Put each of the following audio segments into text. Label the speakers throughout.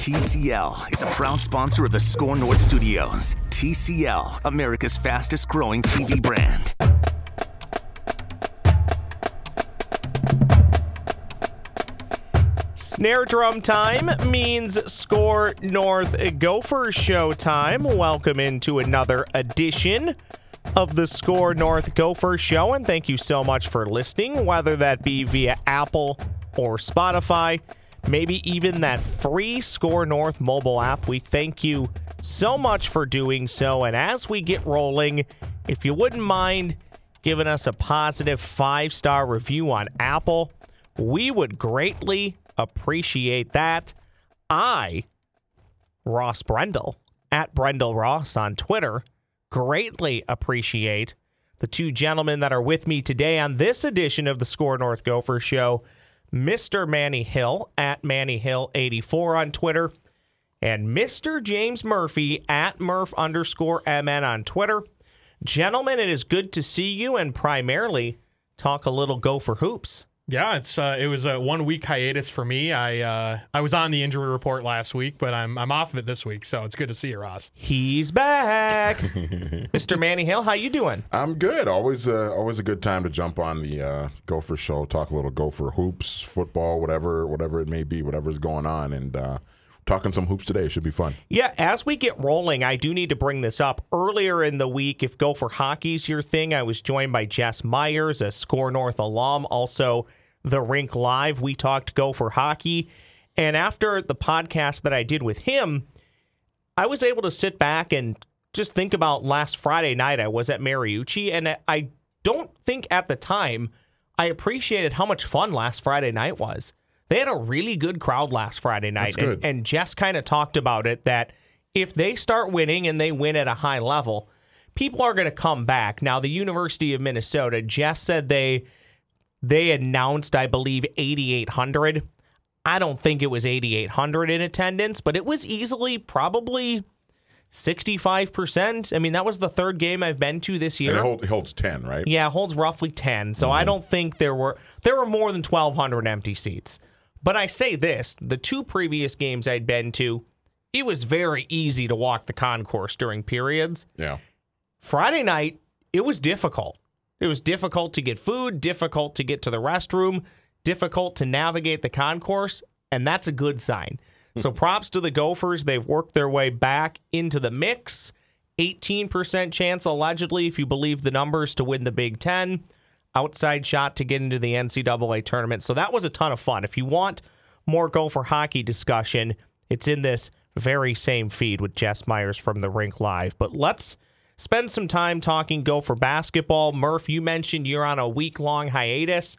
Speaker 1: TCL is a proud sponsor of the Score North Studios. TCL, America's fastest growing TV brand.
Speaker 2: Snare drum time means Score North Gopher Show time. Welcome into another edition of the Score North Gopher Show, and thank you so much for listening, whether that be via Apple or Spotify, maybe even that free Score North mobile app. We thank you so much for doing so. And as we get rolling, if you wouldn't mind giving us a positive five star review on Apple, we would greatly appreciate that. I, Ross Brendel, at Brendel Ross on Twitter, greatly appreciate the two gentlemen that are with me today on this edition of the Score North Gopher Show. Mr. Manny Hill at Manny Hill 84 on Twitter, and Mr. James Murphy at Murph underscore MN on Twitter. Gentlemen, it is good to see you and primarily talk a little Gopher Hoops.
Speaker 3: Yeah, it's uh, it was a one week hiatus for me. I uh, I was on the injury report last week, but I'm I'm off of it this week, so it's good to see you, Ross.
Speaker 2: He's back, Mr. Manny Hill. How you doing?
Speaker 4: I'm good. Always, uh, always a good time to jump on the uh, Gopher show, talk a little Gopher hoops, football, whatever, whatever it may be, whatever's going on, and uh, talking some hoops today. Should be fun.
Speaker 2: Yeah, as we get rolling, I do need to bring this up. Earlier in the week, if Gopher hockey's your thing, I was joined by Jess Myers, a Score North alum, also the Rink Live. We talked Gopher hockey. And after the podcast that I did with him, I was able to sit back and just think about last Friday night. I was at Mariucci, and I don't think at the time I appreciated how much fun last Friday night was. They had a really good crowd last Friday night. And, and Jess kind of talked about it that if they start winning and they win at a high level, people are going to come back. Now, the University of Minnesota, Jess said they they announced, I believe, 8,800. I don't think it was 8,800 in attendance, but it was easily probably 65%. I mean, that was the third game I've been to this
Speaker 4: And
Speaker 2: year.
Speaker 4: it, hold, it holds ten, right?
Speaker 2: Yeah, it holds roughly 10. So I mm-hmm. don't think there were there were more than 1200 empty seats. But I say this, the two previous games I'd been to, it was very easy to walk the concourse during periods.
Speaker 4: Yeah.
Speaker 2: Friday night, it was difficult. It was difficult to get food, difficult to get to the restroom, difficult to navigate the concourse, and that's a good sign. So hmm. props to the Gophers. They've worked their way back into the mix. 18% chance, allegedly, if you believe the numbers, to win the Big Ten. Outside shot to get into the NCAA tournament. So that was a ton of fun. If you want more Gopher hockey discussion, it's in this very same feed with Jess Myers from the Rink Live. But let's spend some time talking Gopher basketball. Murph, you mentioned you're on a week long hiatus.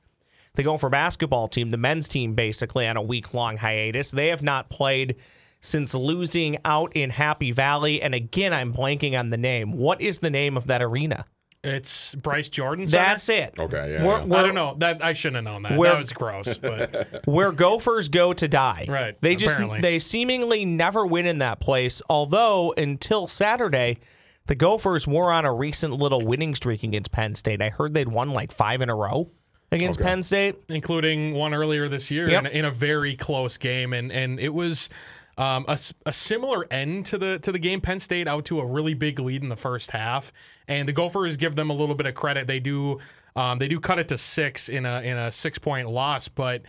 Speaker 2: The Gopher basketball team, the men's team, basically on a week long hiatus. They have not played since losing out in Happy Valley. And again, I'm blanking on the name. What is the name of that arena?
Speaker 3: It's Bryce Jordan. Center?
Speaker 2: That's it.
Speaker 4: Okay, yeah,
Speaker 2: We're-
Speaker 4: yeah.
Speaker 2: we're-
Speaker 3: I don't know. That I shouldn't have known that.
Speaker 2: Where-
Speaker 3: that was gross. But
Speaker 2: where gophers go to die.
Speaker 3: Right,
Speaker 2: They just
Speaker 3: apparently.
Speaker 2: they seemingly never win in that place. Although until Saturday, the Gophers were on a recent little winning streak against Penn State. I heard they'd won like five in a row against
Speaker 4: Okay.
Speaker 2: Penn State.
Speaker 3: including one earlier this year
Speaker 2: Yep.
Speaker 3: in, a, in a very close game, and and it was. Um, a, a similar end to the to the game. Penn State out to a really big lead in the first half, and the Gophers give them a little bit of credit. They do um, they do cut it to six in a in a six point loss, but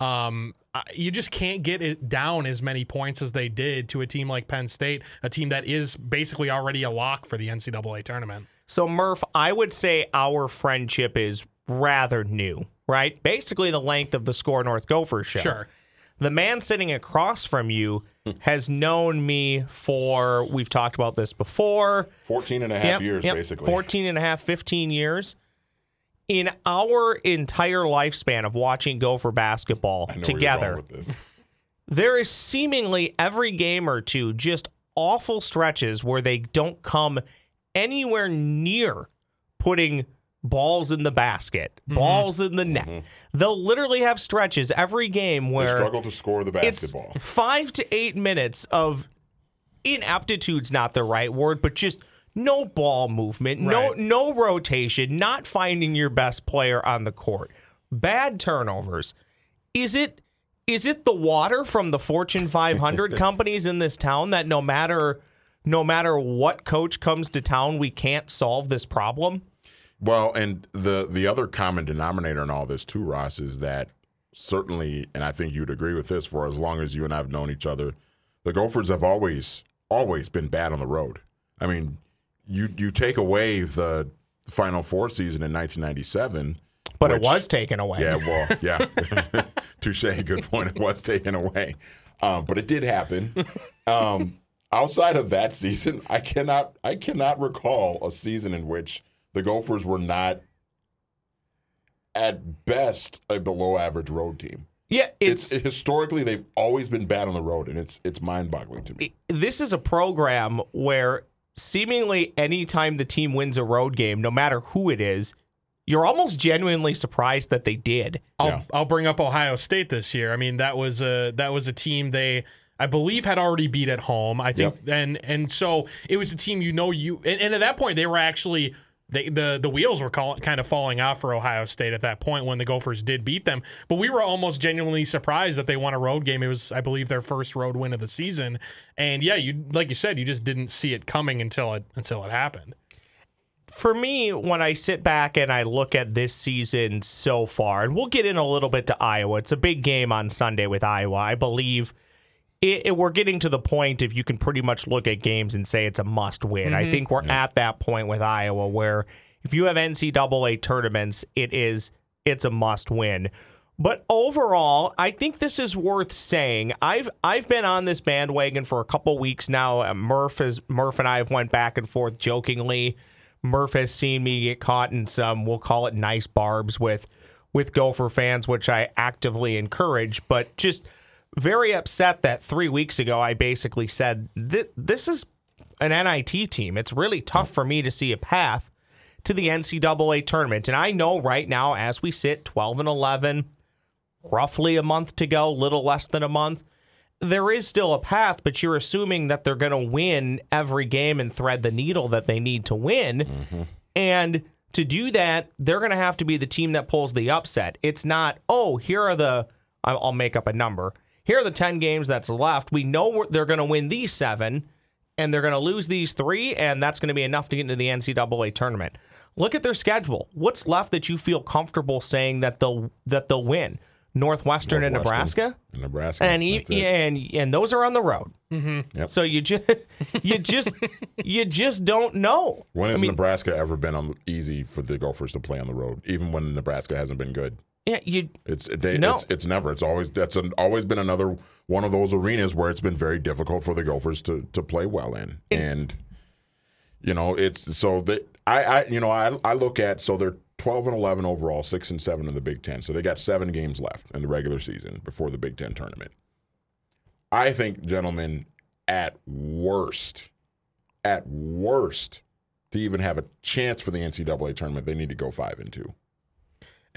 Speaker 3: um, you just can't get it down as many points as they did to a team like Penn State, a team that is basically already a lock for the NCAA tournament.
Speaker 2: So Murph, I would say our friendship is rather new, right? Basically the length of the Score North Gopher show.
Speaker 3: Sure.
Speaker 2: The man sitting across from you has known me for we've talked about this before.
Speaker 4: 14 and a half
Speaker 2: Yep,
Speaker 4: years,
Speaker 2: yep.
Speaker 4: basically.
Speaker 2: 14 and a half, 15 years. In our entire lifespan of watching Gopher basketball
Speaker 4: I know where you're
Speaker 2: together,
Speaker 4: going with this.
Speaker 2: there is seemingly every game or two just awful stretches where they don't come anywhere near putting balls in the basket,
Speaker 4: Mm-hmm.
Speaker 2: balls in the net. They'll literally have stretches every game where They
Speaker 4: struggle to score the
Speaker 2: it's
Speaker 4: basketball.
Speaker 2: five to eight minutes of ineptitude's not the right word, but just no ball movement, no no rotation, not finding your best player on the court, bad turnovers. Is it is it the water from the Fortune 500 companies in this town that no matter no matter what coach comes to town, we can't solve this problem?
Speaker 4: Well, and the the other common denominator in all this too, Ross, is that certainly, and I think you'd agree with this, for as long as you and I've known each other, the Gophers have always always been bad on the road. I mean, you you take away the Final Four season in 1997.
Speaker 2: But
Speaker 4: which-
Speaker 2: it was taken away.
Speaker 4: Yeah, well, yeah. Touche. Good point. It was taken away, um, but it did happen. Um, outside of that season, I cannot. I cannot recall a season in which the Gophers were not, at best, a below-average road team.
Speaker 2: Yeah,
Speaker 4: It's,
Speaker 2: it's,
Speaker 4: historically they've always been bad on the road, and it's it's mind-boggling to me.
Speaker 2: this is a program where seemingly anytime the team wins a road game, no matter who it is, you're almost genuinely surprised that they did.
Speaker 3: I'll
Speaker 4: Yeah.
Speaker 3: I'll bring up Ohio State this year. I mean, that was a that was a team they I believe had already beat at home. I think and and so it was a team you know you and, and at that point they were actually they, the the wheels were call, kind of falling off for Ohio State at that point when the Gophers did beat them. But we were almost genuinely surprised that they won a road game. It was I believe their first road win of the season. And yeah, you like you said, you just didn't see it coming until it until it happened.
Speaker 2: for me, when I sit back and I look at this season so far, and we'll get in a little bit to Iowa. It's a big game on Sunday with Iowa. I believe it, it- we're getting to the point if you can pretty much look at games and say it's a must win. I think we're at that point with Iowa where if you have NCAA tournaments, it is it's a must win. But overall, I think this is worth saying. I've I've been on this bandwagon for a couple weeks now. Uh, Murph has Murph and I have went back and forth jokingly. Murph has seen me get caught in some we'll call it nice barbs with with Gopher fans, which I actively encourage. But just very upset that three weeks ago I basically said "Th- this is an NIT team. It's really tough for me to see a path to the NCAA tournament. And I know right now, as we sit 12 and 11, roughly a month to go, little less than a month, there is still a path, but you're assuming that they're going to win every game and thread the needle that they need to win. Mm-hmm. And to do that, they're going to have to be the team that pulls the upset. It's not, oh, here are the, I'll make up a number. Here are the 10 games that's left. We know they're going to win these seven and they're going to lose these three, and that's going to be enough to get into the NCAA tournament. Look at their schedule. What's left that you feel comfortable saying that they'll that they'll win? Northwestern, and Nebraska,
Speaker 4: And Nebraska.
Speaker 2: and e- and and those are on the road. Mm-hmm.
Speaker 4: Yep.
Speaker 2: So you just you just you just don't know.
Speaker 4: When has
Speaker 2: I mean,
Speaker 4: Nebraska ever been on easy for the Gophers to play on the road, even when Nebraska hasn't been good?
Speaker 2: Yeah, you
Speaker 4: It's they,
Speaker 2: No.
Speaker 4: it's it's never. It's always that's an, always been another one of those arenas where it's been very difficult for the Gophers to to play well in. And you know, it's so that I I you know, I I look at so they're 12 and 11 overall, 6 and 7 in the Big 10. So they got 7 games left in the regular season before the Big 10 tournament. I think gentlemen at worst at worst to even have a chance for the NCAA tournament, they need to go 5 and 2.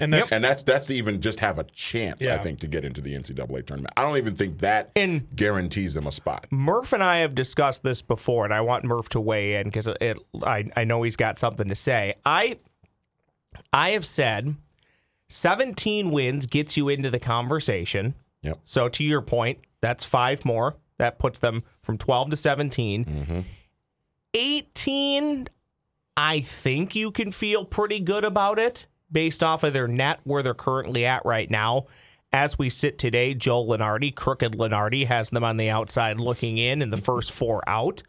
Speaker 3: And that's
Speaker 4: And that's that's to even just have a chance, I think, to get into the NCAA tournament. I don't even think that
Speaker 2: And-
Speaker 4: guarantees them a spot.
Speaker 2: Murph and I have discussed this before, and I want Murph to weigh in because it, I, I know he's got something to say. I I have said 17 wins gets you into the conversation.
Speaker 4: Yep.
Speaker 2: So to your point, that's five more. That puts them from 12 to 17.
Speaker 4: Mm-hmm.
Speaker 2: 18, I think you can feel pretty good about it based off of their net where they're currently at right now. As we sit today, Joe Lunardi, crooked Lunardi, has them on the outside looking in in the first four out.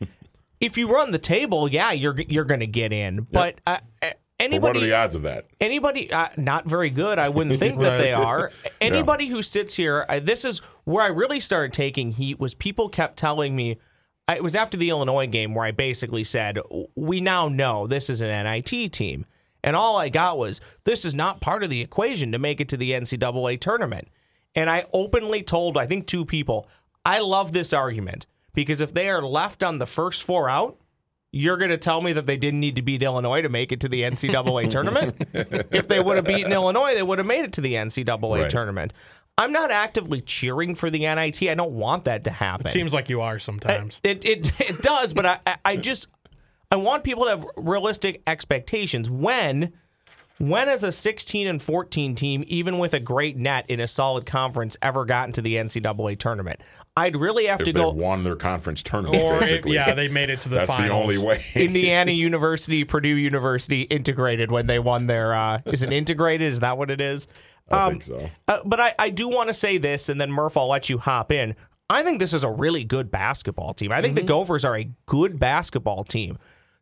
Speaker 2: if you run the table, yeah, you're you're going to get in. But uh, uh,
Speaker 4: But what
Speaker 2: anybody
Speaker 4: are the odds of that?
Speaker 2: anybody uh, not very good i wouldn't think that they are anybody who sits here I, this is where i really started taking heat was people kept telling me I- it was after the illinois game where i basically said we now know this is an nit team and all i got was this is not part of the equation to make it to the ncaa tournament and i openly told i think two people i love this argument because if they are left on the first four out you're going to tell me that they didn't need to beat Illinois to make it to the NCAA tournament? if they would have beaten Illinois, they would have made it to the NCAA
Speaker 4: Right.
Speaker 2: tournament. I'm not actively cheering for the NIT. I don't want that to happen.
Speaker 3: It seems like you are eh, sometimes.
Speaker 2: It it it does, but I I- I just I want people to have realistic expectations when When has a 16 and 14 team, even with a great net in a solid conference, ever gotten to the NCAA tournament? I'd really have
Speaker 4: If
Speaker 2: to
Speaker 4: they
Speaker 2: go
Speaker 4: won their conference tournament,
Speaker 3: Or it,
Speaker 4: basically.
Speaker 3: yeah, they made it to the
Speaker 4: That's
Speaker 3: finals.
Speaker 4: the only way.
Speaker 2: Indiana University, Purdue University integrated when they won their. Uh, is it integrated? Is that what it is?
Speaker 4: I think so.
Speaker 2: Uh, but I, I do want to say this, and then Murph, I'll let you hop in. I think this is a really good basketball team. I think the Gophers are a good basketball team.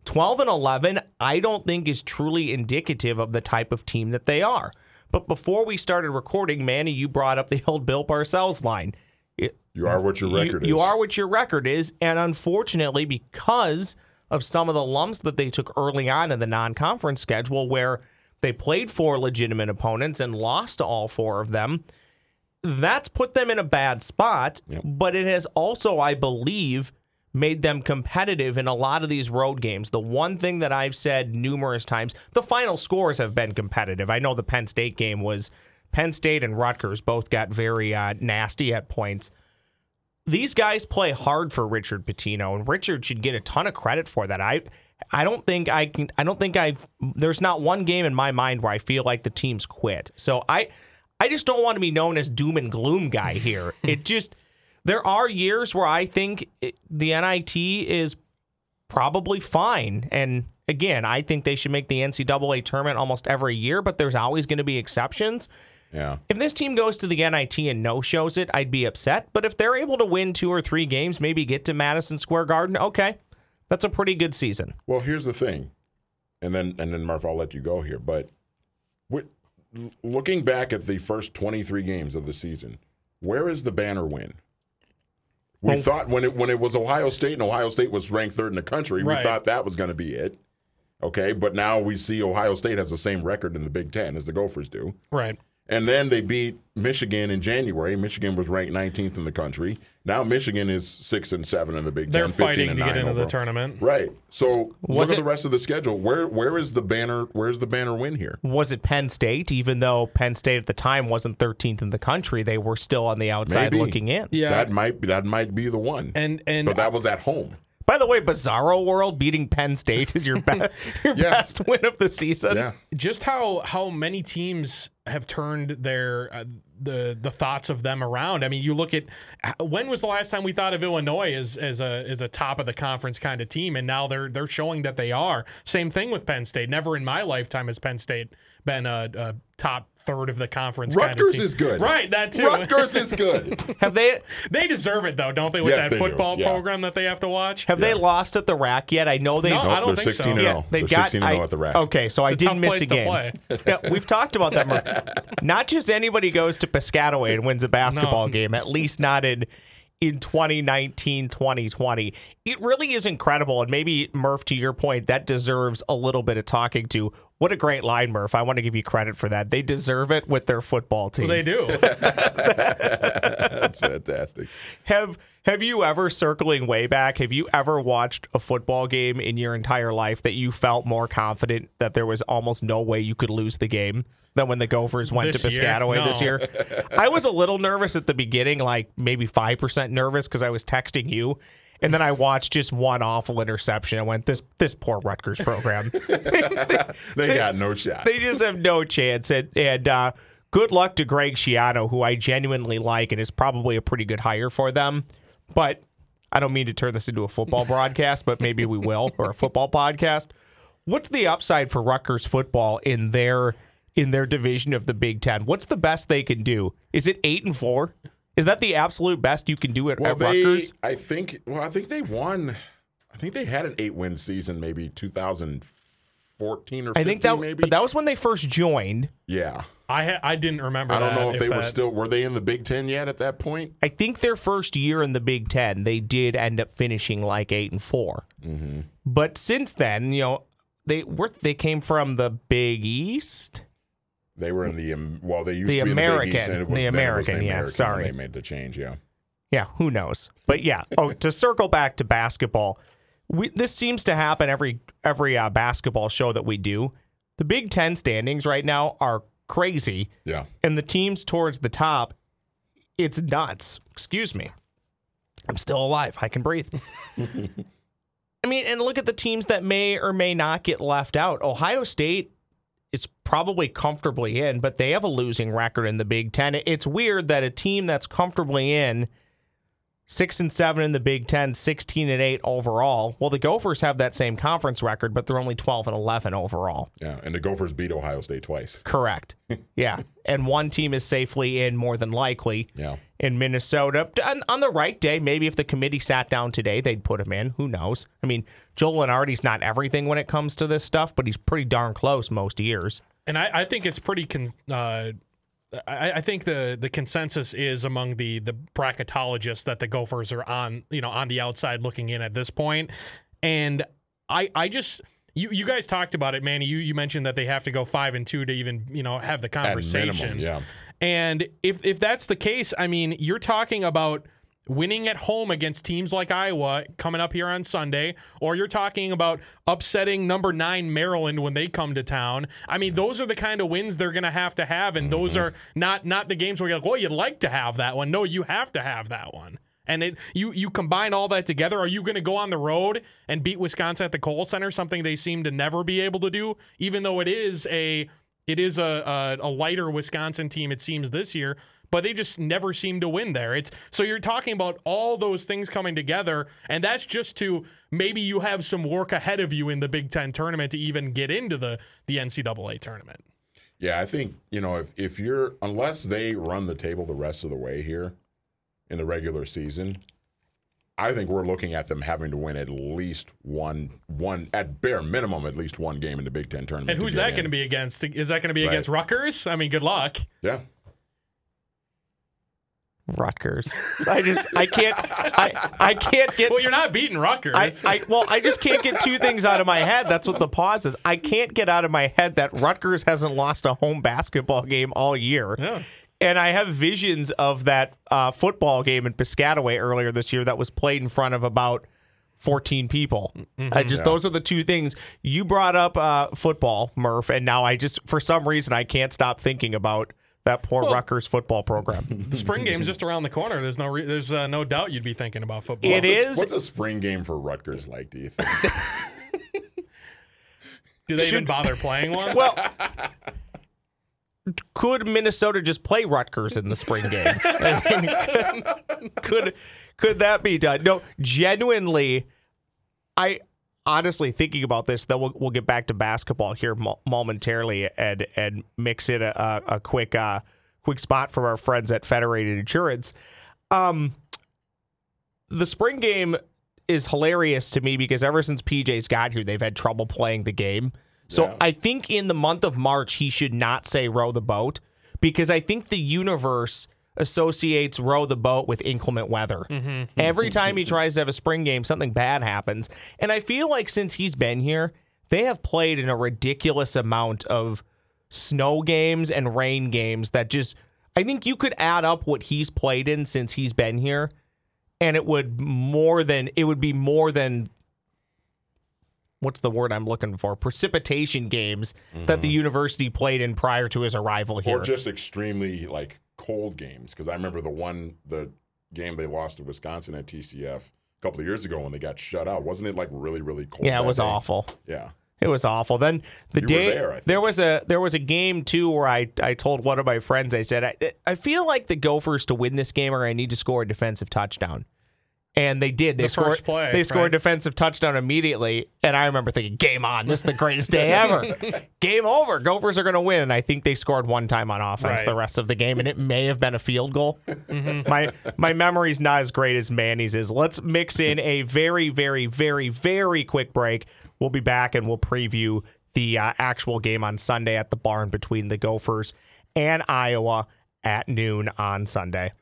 Speaker 2: 12 and 11, I don't think is truly indicative of the type of team that they are. But before we started recording, Manny, you brought up the old Bill Parcells line. It-
Speaker 4: You are what your record
Speaker 2: you,
Speaker 4: is.
Speaker 2: You are what your record is. And unfortunately, because of some of the lumps that they took early on in the non conference schedule, where they played four legitimate opponents and lost to all four of them, that's put them in a bad spot. But it has also, I believe, made them competitive in a lot of these road games. The one thing that I've said numerous times, the final scores have been competitive. I know the Penn State game was Penn State and Rutgers both got very uh, nasty at points these guys play hard for Richard Pitino, and Richard should get a ton of credit for that. I I don't think I can I don't think I've there's not one game in my mind where I feel like the team's quit. So I I just don't want to be known as doom and gloom guy here. it just there are years where I think it, the NIT is probably fine. And again, I think they should make the NCAA tournament almost every year, but there's always going to be exceptions.
Speaker 4: Yeah.
Speaker 2: If this team goes to the NIT and no shows it, I'd be upset. But if they're able to win two or three games, maybe get to Madison Square Garden, okay, that's a pretty good season.
Speaker 4: Well, here's the thing, and then and then Murph, I'll let you go here. But looking back at the first 23 games of the season, where is the banner win? We
Speaker 2: Well-
Speaker 4: thought when it when it was Ohio State and Ohio State was ranked third in the country, we thought that was going to be it. Okay, but now we see Ohio State has the same record in the Big Ten as the Gophers do.
Speaker 3: Right.
Speaker 4: And then they beat Michigan in January. Michigan was ranked 19th in the country. Now Michigan is six and seven in the Big
Speaker 3: They're
Speaker 4: Ten. 15
Speaker 3: fighting
Speaker 4: and
Speaker 3: to get
Speaker 4: nine
Speaker 3: into the tournament.
Speaker 4: Right. So
Speaker 2: Was
Speaker 4: look
Speaker 2: it-
Speaker 4: at the rest of the schedule. Where where is the banner? Where's the banner win here?
Speaker 2: Was it Penn State? Even though Penn State at the time wasn't 13th in the country, they were still on the outside
Speaker 4: Maybe.
Speaker 2: looking in.
Speaker 3: Yeah.
Speaker 4: That might be that might be the one.
Speaker 3: and and
Speaker 4: but that was at home.
Speaker 2: By the way, Bizarro World beating Penn State is your, be- your
Speaker 4: Yeah.
Speaker 2: best win of the season.
Speaker 4: Yeah.
Speaker 3: just how how many teams have turned their uh, the the thoughts of them around. I mean, you look at when was the last time we thought of Illinois as as a as a top of the conference kind of team, and now they're they're showing that they are. Same thing with Penn State. Never in my lifetime has Penn State been a, a top third of the conference. kind of
Speaker 4: Rutgers is good.
Speaker 3: right? That too.
Speaker 4: Rutgers is good.
Speaker 2: Have they
Speaker 3: they deserve it though, don't they? With
Speaker 4: Yes,
Speaker 3: that
Speaker 4: they
Speaker 3: football
Speaker 4: Yeah.
Speaker 3: program that they have to watch.
Speaker 2: have they lost at the RAC yet? I know they
Speaker 3: No, I don't
Speaker 4: they're
Speaker 3: think so.
Speaker 4: 16 and
Speaker 2: Yeah,
Speaker 4: 0.
Speaker 2: they
Speaker 4: They're
Speaker 2: got
Speaker 4: 16 and 0
Speaker 2: I-
Speaker 4: at the RAC.
Speaker 2: Okay, so I
Speaker 3: It's a
Speaker 2: didn't
Speaker 3: tough
Speaker 2: miss
Speaker 3: place
Speaker 2: a
Speaker 3: to
Speaker 2: game.
Speaker 3: play.
Speaker 2: yeah, we've talked about that. Murph. Not just anybody goes to Piscataway and wins a basketball
Speaker 3: No.
Speaker 2: game. At least not in in 2019, 2020. It really is incredible. And maybe Murph, to your point, that deserves a little bit of talking to. What a great line, Murph. I want to give you credit for that. They deserve it with their football team.
Speaker 3: They do.
Speaker 4: That's fantastic.
Speaker 2: Have have you ever circling way back, have you ever watched a football game in your entire life that you felt more confident that there was almost no way you could lose the game than when the Gophers went
Speaker 3: This
Speaker 2: to
Speaker 3: year?
Speaker 2: Piscataway this year? I was a little nervous at the beginning, like maybe 5% nervous because I was texting you. And then I watched just one awful interception. I went, this this poor Rutgers program.
Speaker 4: They got no shot.
Speaker 2: they just have no chance. And, and uh, good luck to Greg Schiano, who I genuinely like and is probably a pretty good hire for them. But I don't mean to turn this into a football broadcast, but maybe we will, or a football podcast. What's the upside for Rutgers football in their in their division of the Big Ten? What's the best they can do? Is it eight and four? Is that the absolute best you can do at,
Speaker 4: well,
Speaker 2: at
Speaker 4: they,
Speaker 2: Rutgers?
Speaker 4: I think. Well, I think they won. I think they had an eight-win season, maybe 2014 or 15,
Speaker 2: I think that,
Speaker 4: maybe.
Speaker 2: but that was when they first joined.
Speaker 4: yeah.
Speaker 3: I ha- I didn't remember.
Speaker 4: I don't
Speaker 3: that,
Speaker 4: know if, they were still. Were they in the Big Ten yet at that point?
Speaker 2: I think their first year in the Big Ten, they did end up finishing like eight and 4
Speaker 4: Mm-hmm.
Speaker 2: But since then, you know, they were they came from the Big East.
Speaker 4: They were in the um, well. They used
Speaker 2: The
Speaker 4: to be in the
Speaker 2: American.
Speaker 4: East, and it was,
Speaker 2: The
Speaker 4: it was
Speaker 2: American, yeah, sorry.
Speaker 4: they made the change. Yeah.
Speaker 2: Yeah, who knows? But yeah. Oh, to circle back to basketball, we, this seems to happen every every uh, basketball show that we do. The Big Ten standings right now are crazy,
Speaker 4: Yeah.
Speaker 2: and the teams towards the top, it's nuts. Excuse me. I'm still alive. I can breathe. I mean, and look at the teams that may or may not get left out. Ohio State is probably comfortably in, but they have a losing record in the Big Ten. It's weird that a team that's comfortably in six and seven in the Big Ten, 16 and eight overall. Well, the Gophers have that same conference record, but they're only 12 and 11 overall.
Speaker 4: Yeah, and the Gophers beat Ohio State twice.
Speaker 2: Correct. yeah. And one team is safely in more than likely
Speaker 4: Yeah.
Speaker 2: in Minnesota. On, on the right day, maybe if the committee sat down today, they'd put him in. Who knows? I mean, Joel Lunardi's not everything when it comes to this stuff, but he's pretty darn close most years.
Speaker 3: And I, I think it's pretty. Con- uh, I, I think the the consensus is among the the bracketologists that the Gophers are on you know on the outside looking in at this point, and I I just. You, you guys talked about it, Manny. You, you mentioned that they have to go five and two to even you know have the
Speaker 4: At
Speaker 3: conversation.
Speaker 4: minimum, yeah.
Speaker 3: And if if that's the case, I mean, you're talking about winning at home against teams like Iowa coming up here on Sunday, or you're talking about upsetting number nine Maryland when they come to town. I mean, those are the kind of wins they're going to have to have, and those mm-hmm. are not not the games where you're like, well, you'd like to have that one. No, you have to have that one. And it, you you combine all that together. Are you going to go on the road and beat Wisconsin at the Kohl Center? Something they seem to never be able to do, even though it is a it is a, a, a lighter Wisconsin team, it seems, this year, but they just never seem to win there. It's so you're talking about all those things coming together, and that's just to maybe you have some work ahead of you in the Big Ten tournament to even get into the the NCAA tournament.
Speaker 4: Yeah, I think, you know, if, if you're, unless they run the table the rest of the way here in the regular season, I think we're looking at them having to win at least one, one at bare minimum, at least one game in the Big Ten tournament.
Speaker 3: And who's that going to be against? Is that going to be
Speaker 4: Right.
Speaker 3: against Rutgers? I mean, good luck.
Speaker 4: Yeah.
Speaker 2: Rutgers. I just I can't I I can't get
Speaker 3: Well, you're not beating Rutgers.
Speaker 2: I, I well, I just can't get two things out of my head. That's what the pause is. I can't get out of my head that Rutgers hasn't lost a home basketball game all year.
Speaker 3: Yeah.
Speaker 2: And I have visions of that uh, football game in Piscataway earlier this year that was played in front of about 14 people. I just those are the two things you brought up uh, football, Murph, and now I just for some reason I can't stop thinking about that poor Rutgers football program.
Speaker 3: the spring game's just around the corner. There's no re- there's uh, no doubt you'd be thinking about football.
Speaker 2: It
Speaker 4: What's a- What's a spring game for Rutgers like, do you think?
Speaker 3: Do they even bother playing one?
Speaker 2: Well, could Minnesota just play Rutgers in the spring game? I mean, could, could could that be done? No, genuinely, I honestly thinking about this. Then we'll, we'll get back to basketball here mo- momentarily and and mix in a, a, a quick uh, quick spot from our friends at Federated Insurance. Um, the spring game is hilarious to me because ever since PJ's got here, they've had trouble playing the game. So
Speaker 4: Yeah.
Speaker 2: I think in the month of March, he should not say row the boat because I think the universe associates row the boat with inclement weather. Mm-hmm. Mm-hmm. Every time he mm-hmm. tries to have a spring game, something bad happens. And I feel like since he's been here, they have played in a ridiculous amount of snow games and rain games that just, I think you could add up what he's played in since he's been here and it would more than it would be more than what's the word I'm looking for? Precipitation games that the university played in prior to his arrival here.
Speaker 4: or just extremely like cold games? Because I remember the one, the game they lost to Wisconsin at TCF a couple of years ago when they got shut out. Wasn't it like really, really cold?
Speaker 2: yeah, it was
Speaker 4: day?
Speaker 2: awful.
Speaker 4: Yeah.
Speaker 2: It was awful. Then the
Speaker 4: You
Speaker 2: day
Speaker 4: there,
Speaker 2: there was a there was a game too where I I told one of my friends I said I I feel like the Gophers to win this game or I need to score a defensive touchdown. And they did. They
Speaker 3: The
Speaker 2: scored.
Speaker 3: play,
Speaker 2: they scored
Speaker 3: right?
Speaker 2: a defensive touchdown immediately, and I remember thinking, "Game on! This is the greatest day ever. game over. Gophers are going to win." And I think they scored one time on offense
Speaker 3: Right.
Speaker 2: the rest of the game, and it may have been a field goal. My my memory's not as great as Manny's is. Let's mix in a very, very, very, very quick break. We'll be back and we'll preview the uh, actual game on Sunday at the barn between the Gophers and Iowa at noon on Sunday.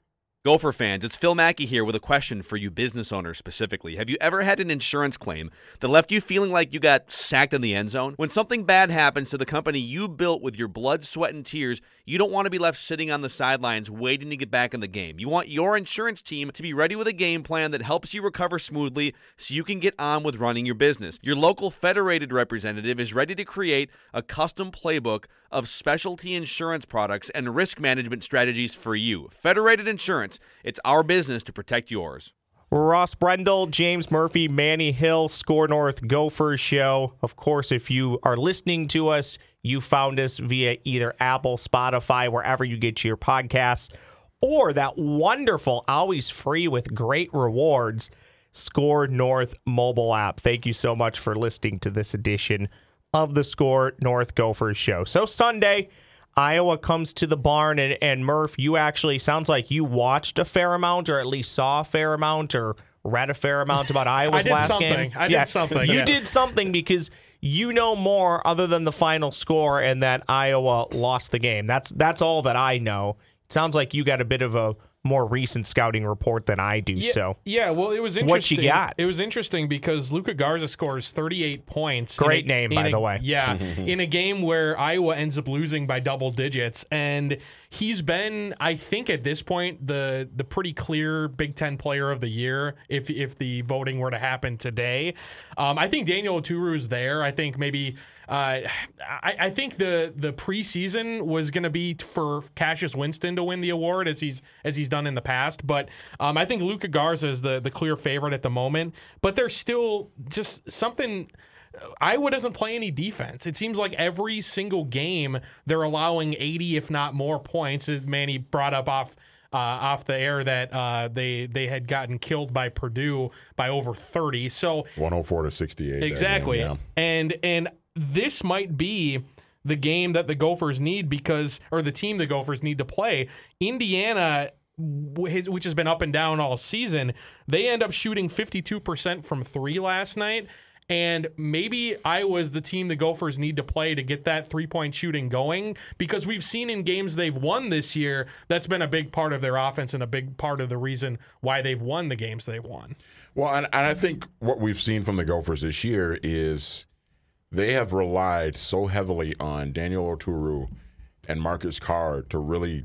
Speaker 5: Gopher fans, it's Phil Mackey here with a question for you business owners specifically. Have you ever had an insurance claim that left you feeling like you got sacked in the end zone? When something bad happens to the company you built with your blood, sweat, and tears, you don't want to be left sitting on the sidelines waiting to get back in the game. You want your insurance team to be ready with a game plan that helps you recover smoothly so you can get on with running your business. Your local federated representative is ready to create a custom playbook of specialty insurance products and risk management strategies for you. Federated Insurance, it's our business to protect yours.
Speaker 2: Ross Brendel, James Murphy, Manny Hill, Score North Gophers show. Of course, if you are listening to us, you found us via either Apple, Spotify, wherever you get your podcasts, or that wonderful, always free with great rewards, Score North mobile app. Thank you so much for listening to this edition of the Score North Gophers show. So, Sunday, Iowa comes to the barn, and, and Murph, you actually sounds like you watched a fair amount, or at least saw a fair amount, or read a fair amount about Iowa's last
Speaker 3: something.
Speaker 2: game.
Speaker 3: I did something,
Speaker 2: You
Speaker 3: yeah.
Speaker 2: did something because you know more other than the final score and that Iowa lost the game. That's that's all that I know. It sounds like you got a bit of a more recent scouting report than I do.
Speaker 3: Yeah,
Speaker 2: So
Speaker 3: yeah, well, it was interesting.
Speaker 2: What
Speaker 3: interesting.
Speaker 2: you got?
Speaker 3: It was interesting because Luka Garza scores 38 points.
Speaker 2: Great
Speaker 3: a-
Speaker 2: name, by
Speaker 3: a-
Speaker 2: the way.
Speaker 3: Yeah, in a game where Iowa ends up losing by double digits, and he's been, I think, at this point, the the pretty clear Big Ten Player of the Year. If if the voting were to happen today, um, I think Daniel Oturu's there. I think maybe. Uh, I, I think the the preseason was going to be for Cassius Winston to win the award as he's as he's done in the past, but um, I think Luka Garza is the the clear favorite at the moment. But there's still just something. Iowa doesn't play any defense. It seems like every single game they're allowing 80, if not more, points. As Manny brought up off uh, off the air that uh, they they had gotten killed by Purdue by over 30. So
Speaker 4: 104 to 68. that game,
Speaker 3: Exactly.
Speaker 4: yeah.
Speaker 3: And and this might be the game that the Gophers need because or the team the Gophers need to play. Indiana which has been up and down all season, they end up shooting 52% from 3 last night. And maybe Iowa's the team the Gophers need to play to get that three point shooting going because we've seen in games they've won this year, that's been a big part of their offense and a big part of the reason why they've won the games they've won.
Speaker 4: Well, and, and I think what we've seen from the Gophers this year is they have relied so heavily on Daniel Oturu and Marcus Carr to really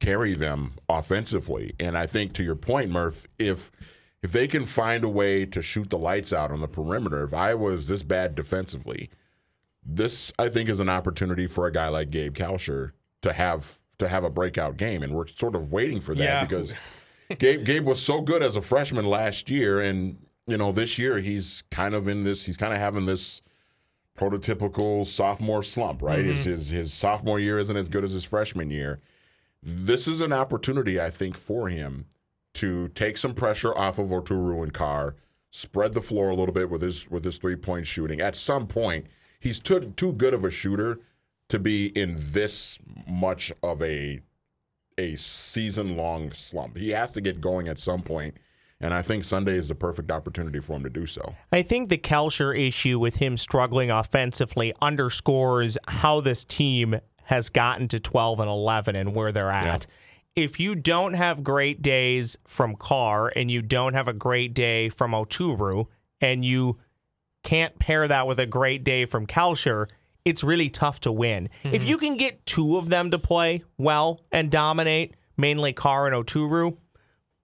Speaker 4: carry them offensively. And I think to your point, Murph, if if they can find a way to shoot the lights out on the perimeter, if I was this bad defensively, this I think is an opportunity for a guy like Gabe Kalscheur to have to have a breakout game, and we're sort of waiting for that
Speaker 3: Yeah.
Speaker 4: because Gabe Gabe was so good as a freshman last year, and you know this year he's kind of in this. He's kind of having this prototypical sophomore slump, right? His, mm-hmm. his his sophomore year isn't as good as his freshman year. This is an opportunity, I think, for him to take some pressure off of Oturu and Carr, spread the floor a little bit with his with his three point shooting. At some point, he's too too good of a shooter to be in this much of a a season long slump. He has to get going at some point, and I think Sunday is the perfect opportunity for him to do so.
Speaker 2: I think the Kalscheur issue with him struggling offensively underscores how this team has gotten to 12 and 11 and where they're at. If you don't have great days from Carr and you don't have a great day from Oturu and you can't pair that with a great day from Kalscheur, it's really tough to win. If mm-hmm. you can get two of them to play well and dominate, mainly Carr and Oturu,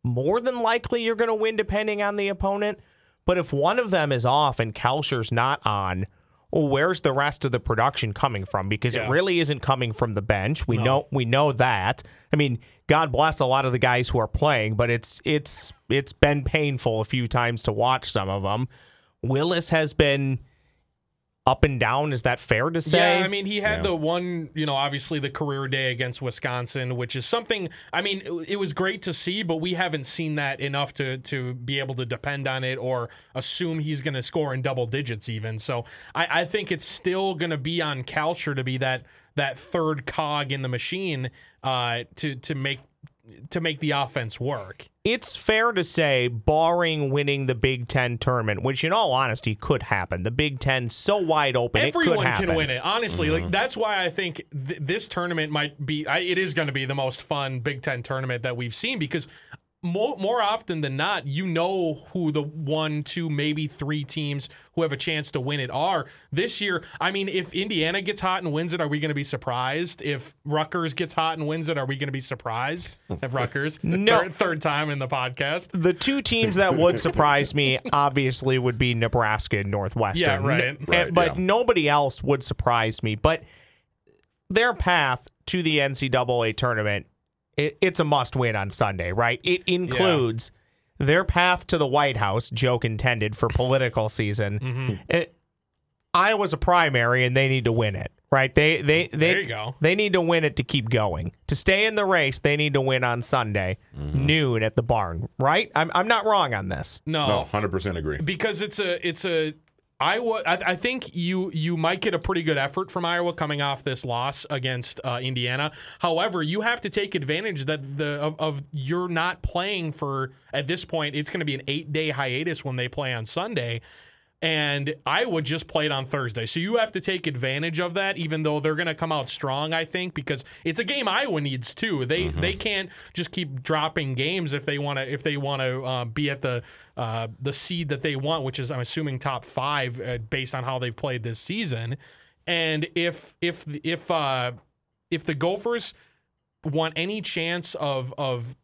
Speaker 2: more than likely you're going to win depending on the opponent. But if one of them is off and Kalscheur's not on, well, where's the rest of the production coming from? Because
Speaker 3: Yeah.
Speaker 2: it really isn't coming from the bench. We know we know that. I mean, God bless a lot of the guys who are playing, but it's it's it's been painful a few times to watch some of them. Willis has been up and down. Is that fair to say?
Speaker 3: Yeah, I mean, he had the one, you know, obviously the career day against Wisconsin, which is something. I mean, it, it was great to see, but we haven't seen that enough to to be able to depend on it or assume he's going to score in double digits even. So I, I think it's still going to be on Kalscheur to be that that third cog in the machine uh, to to make to make the offense work.
Speaker 2: it's fair to say, barring winning the Big Ten tournament, which in all honesty could happen. The Big Ten's so wide open, it could
Speaker 3: Everyone
Speaker 2: happen.
Speaker 3: can win it. Honestly, like mm-hmm. that's why I think th- this tournament might be. I, it is going to be the most fun Big Ten tournament that we've seen because more more often than not, you know who the one, two, maybe three teams who have a chance to win it are. This year, I mean, if Indiana gets hot and wins it, are we going to be surprised? If Rutgers gets hot and wins it, are we going to be surprised? If Rutgers,
Speaker 2: No.
Speaker 3: third, third time in the podcast.
Speaker 2: The two teams that would surprise me, obviously, would be Nebraska and Northwestern.
Speaker 3: Yeah, right.
Speaker 2: N-
Speaker 4: Right,
Speaker 2: but
Speaker 4: yeah.
Speaker 2: nobody else would surprise me. But their path to the NCAA tournament, it, it's a must win on Sunday, right? It includes their path to the White House, joke intended for political season.
Speaker 3: Mm-hmm.
Speaker 2: It, Iowa's a primary and they need to win it, right? They they they
Speaker 3: There you go.
Speaker 2: they need to win it to keep going. To stay in the race, they need to win on Sunday noon at the barn, right? I'm I'm not wrong on this.
Speaker 3: No,
Speaker 4: No, hundred percent agree.
Speaker 3: because it's a it's a Iowa. I, I think you you might get a pretty good effort from Iowa coming off this loss against uh, Indiana. However, you have to take advantage that the of, of you're not playing for at this point. It's going to be an eight day hiatus when they play on Sunday. And Iowa just played on Thursday. So you have to take advantage of that, even though they're going to come out strong, I think, because it's a game Iowa needs too. They they can't just keep dropping games if they want to if they want to uh, be at the uh, the seed that they want, which is I'm assuming top five uh, based on how they've played this season. And if if if uh, if the Gophers want any chance of of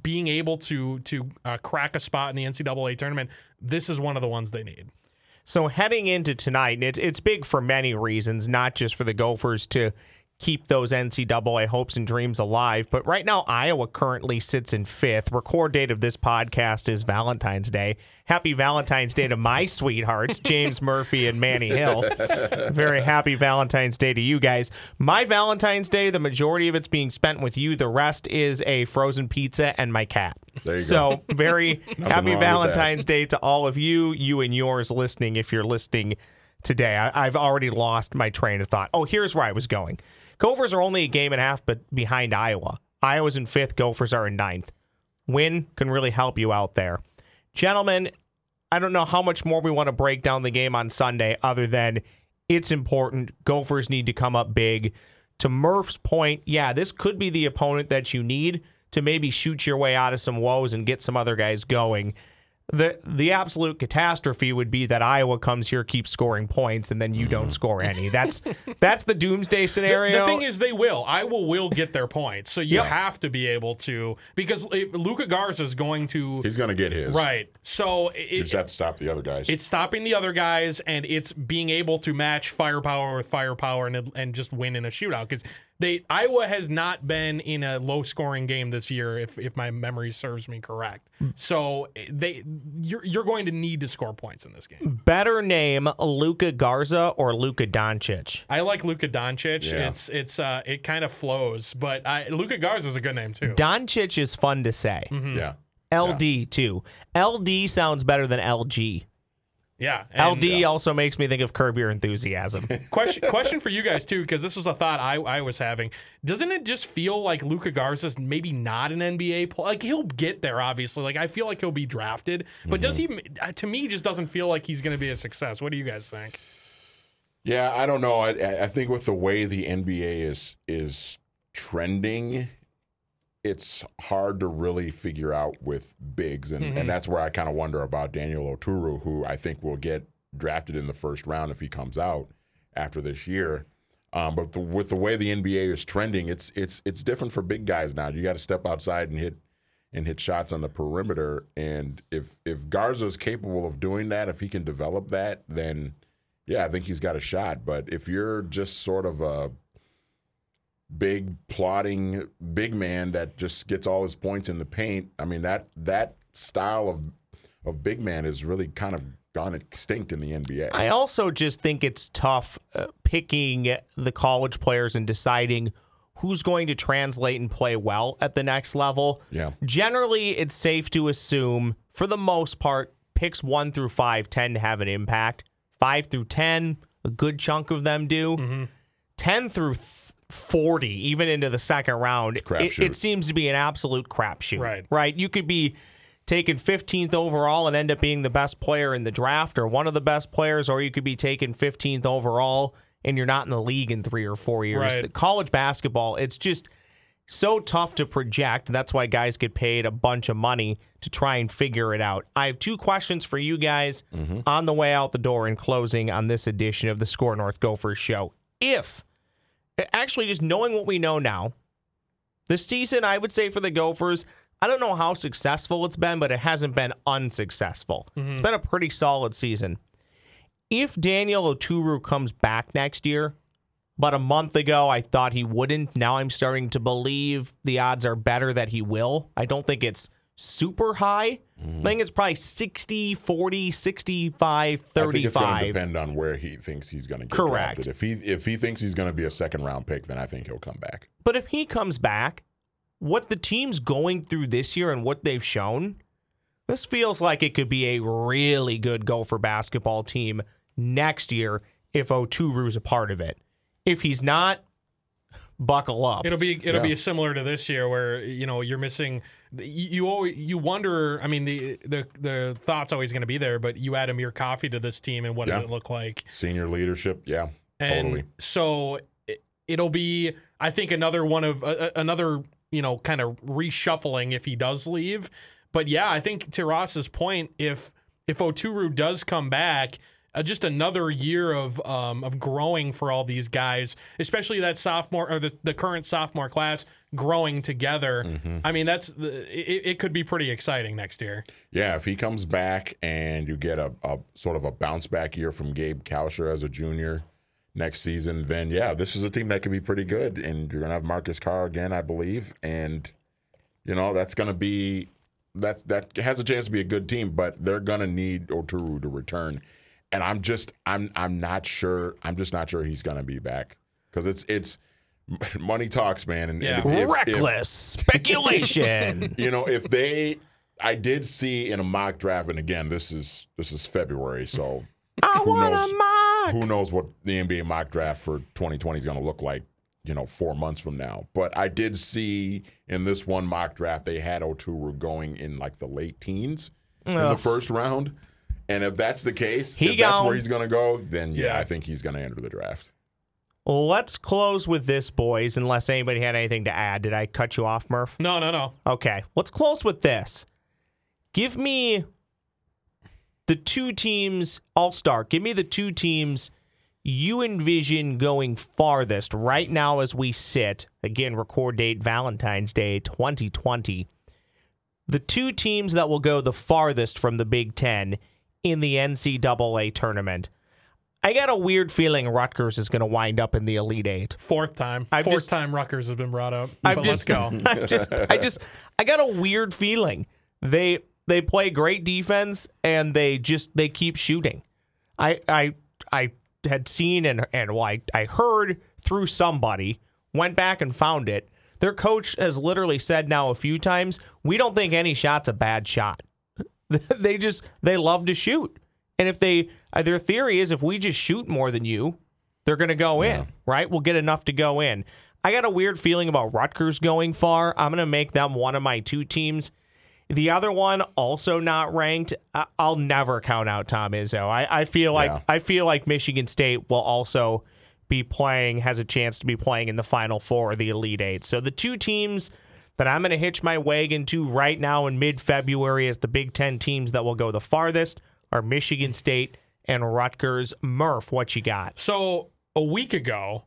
Speaker 3: being able to to uh, crack a spot in the NCAA tournament, this is one of the ones they need.
Speaker 2: So heading into tonight, and it's it's big for many reasons, not just for the Gophers to keep those NCAA hopes and dreams alive, but right now Iowa currently sits in fifth. Record date of this podcast is Valentine's Day. Happy Valentine's Day to my sweethearts, James Murphy and Manny Hill. Very happy Valentine's Day to you guys. My Valentine's Day, the majority of it's being spent with you. The rest is a frozen pizza and my cat.
Speaker 4: There you go.
Speaker 2: so very happy. Valentine's Day to all of you, you and yours listening. If you're listening today, I, I've already lost my train of thought. Oh, here's where I was going. Gophers are only a game and a half, but behind Iowa. Iowa's in fifth. Gophers are in ninth. Win can really help you out there, gentlemen. I don't know how much more we want to break down the game on Sunday, other than it's important. Gophers need to come up big. To Murph's point, yeah, this could be the opponent that you need to maybe shoot your way out of some woes and get some other guys going. The the absolute catastrophe would be that Iowa comes here, keeps scoring points, and then you don't mm. score any. That's that's the doomsday scenario.
Speaker 3: the thing is, they will. Iowa will get their points, so you
Speaker 2: Yep.
Speaker 3: have to be able to because if Luka Garza is going to
Speaker 4: He's going to get his.
Speaker 3: right. So
Speaker 4: You
Speaker 3: it,
Speaker 4: just have to stop the other guys.
Speaker 3: it's stopping the other guys and it's being able to match firepower with firepower and and just win in a shootout because they Iowa has not been in a low scoring game this year if if my memory serves me correct. Mm. So they you're you're going to need to score points in this game.
Speaker 2: Better name Luka Garza or Luka Doncic.
Speaker 3: I like Luka Doncic.
Speaker 4: Yeah.
Speaker 3: It's it's uh it kind of flows, but I, Luka Garza is a good name too.
Speaker 2: Doncic is fun to say.
Speaker 4: yeah.
Speaker 2: LD too. LD sounds better than LG.
Speaker 3: Yeah. and,
Speaker 2: LD
Speaker 3: uh,
Speaker 2: also makes me think of Curb Your Enthusiasm.
Speaker 3: question question for you guys too, because this was a thought I, I was having. Doesn't it just feel like Luka Garza's maybe not an NBA player? Like he'll get there, obviously. Like I feel like he'll be drafted, but does he? uh, To me, just doesn't feel like he's going to be a success. What do you guys think?
Speaker 4: Yeah, I don't know. I, I think with the way the NBA is is trending, it's hard to really figure out with bigs, and, and that's where I kind of wonder about Daniel Oturu, who I think will get drafted in the first round if he comes out after this year. Um, but the, with the way the NBA is trending, it's it's it's different for big guys now. You got to step outside and hit and hit shots on the perimeter. And if if Garza is capable of doing that, if he can develop that, then yeah, I think he's got a shot. But if you're just sort of a big plotting big man that just gets all his points in the paint, I mean that that style of of big man is really kind of gone extinct in the NBA.
Speaker 2: I also just think it's tough uh, picking the college players and deciding who's going to translate and play well at the next level.
Speaker 4: Yeah.
Speaker 2: Generally, it's safe to assume, for the most part, picks one through five tend to have an impact. Five through 10, a good chunk of them do. 10 through th- 40, even into the second round, it,
Speaker 4: crapshoot.
Speaker 2: it seems to be an absolute crapshoot.
Speaker 3: Right.
Speaker 2: Right. You could be taken 15th overall and end up being the best player in the draft or one of the best players, or you could be taken 15th overall and you're not in the league in three or four years.
Speaker 3: Right.
Speaker 2: The college basketball, it's just so tough to project. That's why guys get paid a bunch of money to try and figure it out. I have two questions for you guys on the way out the door in closing on this edition of the Score North Gophers show. If actually just knowing what we know now, the season I would say for the Gophers, I don't know how successful it's been, but it hasn't been unsuccessful. It's mm-hmm. been a pretty solid season. If Daniel Oturu comes back next year, but a month ago I thought he wouldn't, now I'm starting to believe the odds are better that he will. I don't think it's super high. Mm-hmm. I think it's probably 60, 40, 65, 35.
Speaker 4: I think it's going to depend on where he thinks he's going to get
Speaker 2: Correct.
Speaker 4: drafted. If he if he thinks he's going to be a second round pick, then I think he'll come back.
Speaker 2: But if he comes back, what the team's going through this year and what they've shown, this feels like it could be a really good Gopher basketball team next year if Oturu's a part of it. If he's not, buckle up.
Speaker 3: It'll be it'll
Speaker 4: Yeah.
Speaker 3: be similar to this year where you know you're missing. You, always you wonder. I mean the the the thought's always going to be there, but you add Amir Coffey to this team, and what
Speaker 4: Yeah.
Speaker 3: does it look like?
Speaker 4: Senior leadership, yeah,
Speaker 3: And
Speaker 4: totally.
Speaker 3: so it, it'll be, I think, another one of uh, another you know kind of reshuffling if he does leave. But yeah, I think to Ross's point, if if Oturu does come back. Uh, just another year of um, of growing for all these guys, especially that sophomore or the, the current sophomore class growing together.
Speaker 4: Mm-hmm.
Speaker 3: I mean, that's the, it, it could be pretty exciting next year.
Speaker 4: Yeah, if he comes back and you get a, a sort of a bounce back year from Gabe Kalscheur as a junior next season, then yeah, this is a team that could be pretty good. And you're gonna have Marcus Carr again, I believe, and you know that's gonna be that that has a chance to be a good team, but they're gonna need Oturu to return. And I'm just I'm I'm not sure I'm just not sure he's gonna be back because it's it's money talks, man. And,
Speaker 3: Yeah.
Speaker 4: and if- if- if-
Speaker 2: Reckless speculation.
Speaker 4: you know, if they, I did see in a mock draft, and again, this is this is February, so
Speaker 2: I
Speaker 4: who
Speaker 2: want
Speaker 4: knows?
Speaker 2: a mock.
Speaker 4: who knows what the NBA mock draft for 2020 is going to look like, you know, four months from now. But I did see in this one mock draft they had Oturu going in like the late teens in the first round. And if that's the case,
Speaker 2: He
Speaker 4: if that's
Speaker 2: gone.
Speaker 4: where he's going to go, then yeah,
Speaker 3: Yeah.
Speaker 4: I think he's going to enter the draft.
Speaker 2: Let's close with this, boys, unless anybody had anything to add. Did I cut you off, Murph?
Speaker 3: No, no, no.
Speaker 2: Okay, let's close with this. Give me the two teams, All Star. Give me the two teams you envision going farthest right now as we sit. Again, record date Valentine's Day 2020. The two teams that will go the farthest from the Big Ten in the NCAA tournament. I got a weird feeling Rutgers is going to wind up in the Elite Eight.
Speaker 3: Fourth time.
Speaker 2: I've
Speaker 3: Fourth
Speaker 2: just-
Speaker 3: time Rutgers has been brought up.
Speaker 2: I'm
Speaker 3: but
Speaker 2: just,
Speaker 3: let's go.
Speaker 2: I just, I just, I got a weird feeling. They they play great defense and they just they keep shooting. I I I had seen and and well, I, I heard through somebody went back and found it. Their coach has literally said now a few times, we don't think any shot's a bad shot. they just they love to shoot. And if they uh, their theory is if we just shoot more than you, they're going to go in, right? We'll get enough to go in. I got a weird feeling about Rutgers going far. I'm going to make them one of my two teams. The other one also not ranked. I'll never count out Tom Izzo. I, I feel like
Speaker 4: Yeah.
Speaker 2: I feel like Michigan State will also be playing, has a chance to be playing in the Final Four or the Elite Eight. So the two teams that I'm going to hitch my wagon to right now in mid February as the Big Ten teams that will go the farthest are Michigan State and Rutgers. Murph, what you got?
Speaker 3: So a week ago,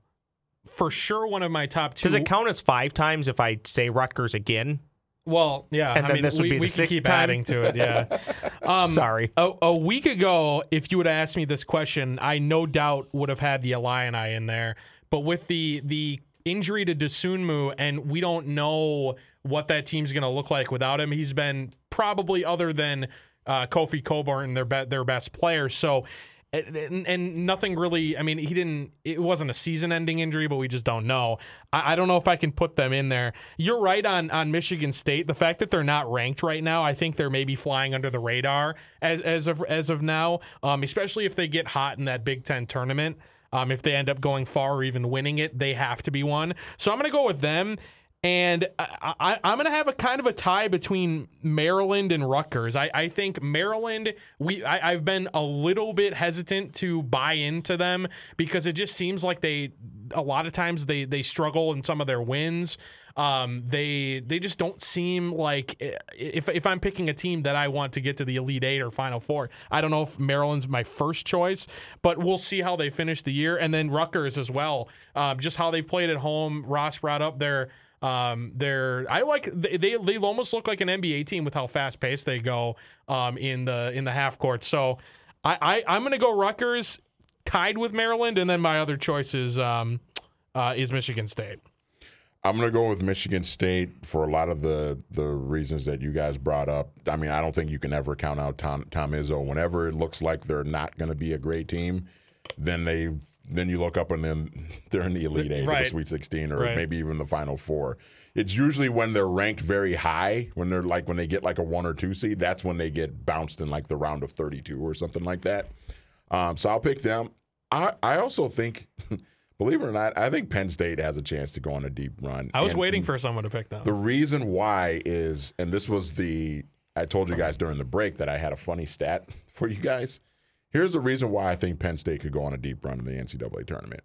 Speaker 3: for sure, one of my top two.
Speaker 2: Does it count as five times if I say Rutgers again?
Speaker 3: Well, yeah.
Speaker 2: And
Speaker 3: I
Speaker 2: then
Speaker 3: mean,
Speaker 2: this would
Speaker 3: we,
Speaker 2: be the
Speaker 3: we can
Speaker 2: sixth
Speaker 3: keep
Speaker 2: time?
Speaker 3: adding to it. Yeah. Um,
Speaker 2: Sorry.
Speaker 3: A, a week ago, if you would have asked me this question, I no doubt would have had the Illini in there. But with the the injury to Dosunmu, and we don't know what that team's going to look like without him. He's been probably other than uh, Kofi Cockburn, their be- their best player. So. And, and nothing really. I mean, he didn't. It wasn't a season-ending injury, but we just don't know. I, I don't know if I can put them in there. You're right on on Michigan State. The fact that they're not ranked right now, I think they're maybe flying under the radar as as of as of now. Um, especially if they get hot in that Big Ten tournament. Um, if they end up going far or even winning it, they have to be one. So I'm going to go with them. And I, I'm going to have a kind of a tie between Maryland and Rutgers. I, I think Maryland, we I, I've been a little bit hesitant to buy into them because it just seems like they a lot of times they they struggle in some of their wins. Um, they they just don't seem like if if I'm picking a team that I want to get to the Elite Eight or Final Four, I don't know if Maryland's my first choice, but we'll see how they finish the year, and then Rutgers as well. Um, just how they've played at home. Ross brought up their um, they're I like they, they almost look like an NBA team with how fast paced they go um in the in the half court. So I, I I'm gonna go Rutgers tied with Maryland, and then my other choice is um uh, is Michigan State.
Speaker 4: I'm gonna go with Michigan State for a lot of the the reasons that you guys brought up. I mean, I don't think you can ever count out Tom Tom Izzo. Whenever it looks like they're not going to be a great team, then they then you look up and then they're in the Elite Eight, or the Sweet 16, or
Speaker 3: Right.
Speaker 4: maybe even the Final Four. It's usually when they're ranked very high, when they're like when they get like a one or two seed. That's when they get bounced in like the round of 32 or something like that. Um, so I'll pick them. I I also think. Believe it or not, I think Penn State has a chance to go on a deep run.
Speaker 3: I was
Speaker 4: And
Speaker 3: waiting for someone to pick them.
Speaker 4: the reason why is, and this was the, I told you guys during the break that I had a funny stat for you guys. Here's the reason why I think Penn State could go on a deep run in the NCAA tournament.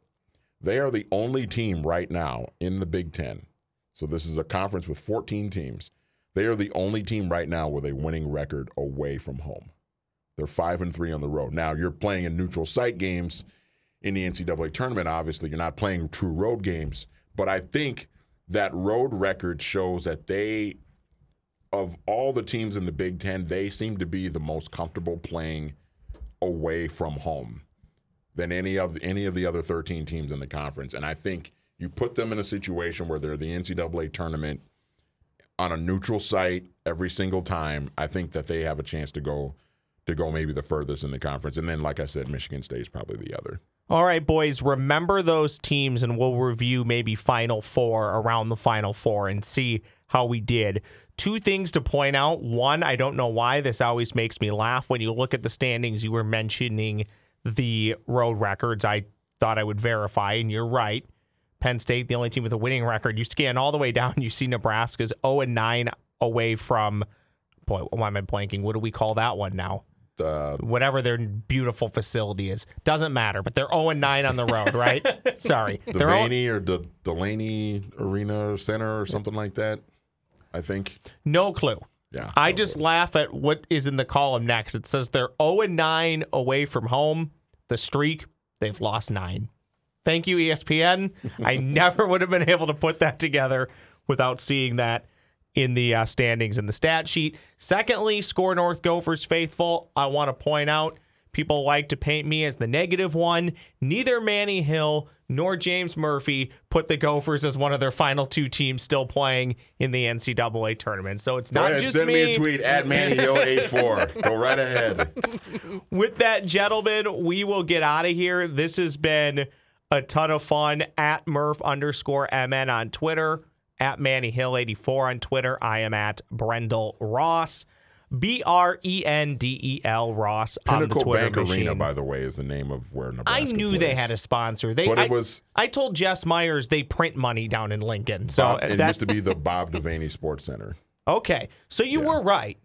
Speaker 4: They are the only team right now in the Big Ten. So this is a conference with 14 teams. They are the only team right now with a winning record away from home. They're five and three on the road. Now you're playing in neutral site games in the NCAA tournament. Obviously, you're not playing true road games, but I think that road record shows that they, of all the teams in the Big Ten, they seem to be the most comfortable playing away from home than any of any of the other 13 teams in the conference. And I think you put them in a situation where they're the NCAA tournament on a neutral site every single time. I think that they have a chance to go to go maybe the furthest in the conference. And then, like I said, Michigan State is probably the other.
Speaker 2: All right, boys, remember those teams and we'll review maybe Final Four around the Final Four and see how we did. Two things to point out. One, I don't know why this always makes me laugh. When you look at the standings, you were mentioning the road records. I thought I would verify, and you're right. Penn State, the only team with a winning record. You scan all the way down, you see Nebraska's 0 and 9 away from, boy, why am I blanking? What do we call that one now?
Speaker 4: Uh,
Speaker 2: whatever their beautiful facility is. Doesn't matter, but they're 0 and 9 on the road, right? Sorry. 0
Speaker 4: Devaney or De- Delaney Arena Center or something like that. I think.
Speaker 2: no clue.
Speaker 4: Yeah.
Speaker 2: I just laugh at what is in the column next. It says they're 0 and 9 away from home. The streak, they've lost 9. Thank you ESPN. I never would have been able to put that together without seeing that in the uh, standings in the stat sheet. Secondly, Score North Gophers faithful. I want to point out people like to paint me as the negative one. Neither Manny Hill nor James Murphy put the Gophers as one of their final two teams still playing in the NCAA tournament. So it's not just
Speaker 4: send me.
Speaker 2: me.
Speaker 4: a tweet at MannyHill84. Go right ahead.
Speaker 2: With that, gentlemen, we will get out of here. This has been a ton of fun. At Murph underscore MN on Twitter, at Manny Hill 84 on Twitter. I am at Brendel Ross, B R E N D E L Ross on the
Speaker 4: Pinnacle
Speaker 2: Twitter
Speaker 4: Bank
Speaker 2: machine.
Speaker 4: Arena, by the way, is the name of where Nebraska
Speaker 2: I knew they had a sponsor. They,
Speaker 4: But
Speaker 2: I,
Speaker 4: it was-
Speaker 2: I told Jess Myers they print money down in Lincoln. So
Speaker 4: Bob- it
Speaker 2: that
Speaker 4: used to be the Bob Devaney Sports Center.
Speaker 2: okay. So you
Speaker 4: Yeah.
Speaker 2: were right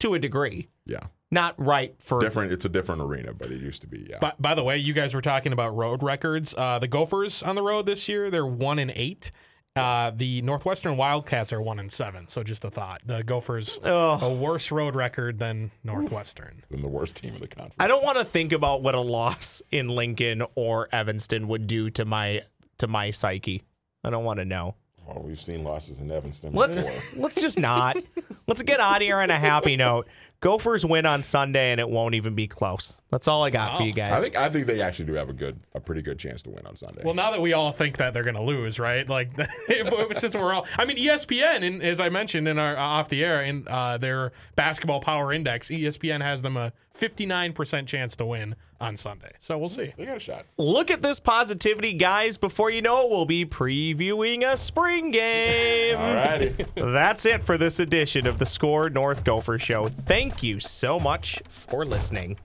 Speaker 2: to a degree.
Speaker 4: Yeah.
Speaker 2: Not right for
Speaker 4: Different. It's a different arena, but it used to be. Yeah.
Speaker 3: By, by the way, you guys were talking about road records. Uh, the Gophers on the road this year, they're one and eight. Uh, the Northwestern Wildcats are one and seven. So just a thought. The Gophers a worse road record than Northwestern.
Speaker 4: than the worst team in the conference.
Speaker 2: I don't want to think about what a loss in Lincoln or Evanston would do to my to my psyche. I don't want to know.
Speaker 4: Well, we've seen losses in Evanston
Speaker 2: Let's
Speaker 4: before.
Speaker 2: let's just not. Let's get out of here on a happy note. Gophers win on Sunday and it won't even be close. That's all I got for you guys.
Speaker 4: I think I think they actually do have a good, a pretty good chance to win on Sunday.
Speaker 3: Well, now that we all think that they're going to lose, right? Like, if, since we're all, I mean, ESPN, and as I mentioned in our uh, off the air, in uh, their basketball power index, ESPN has them a 59% chance to win on Sunday. So we'll see.
Speaker 4: they got a shot.
Speaker 2: Look at this positivity, guys. Before you know it, we'll be previewing a spring game.
Speaker 4: All righty.
Speaker 2: That's it for this edition of the Score North Gopher Show. Thank you so much for listening.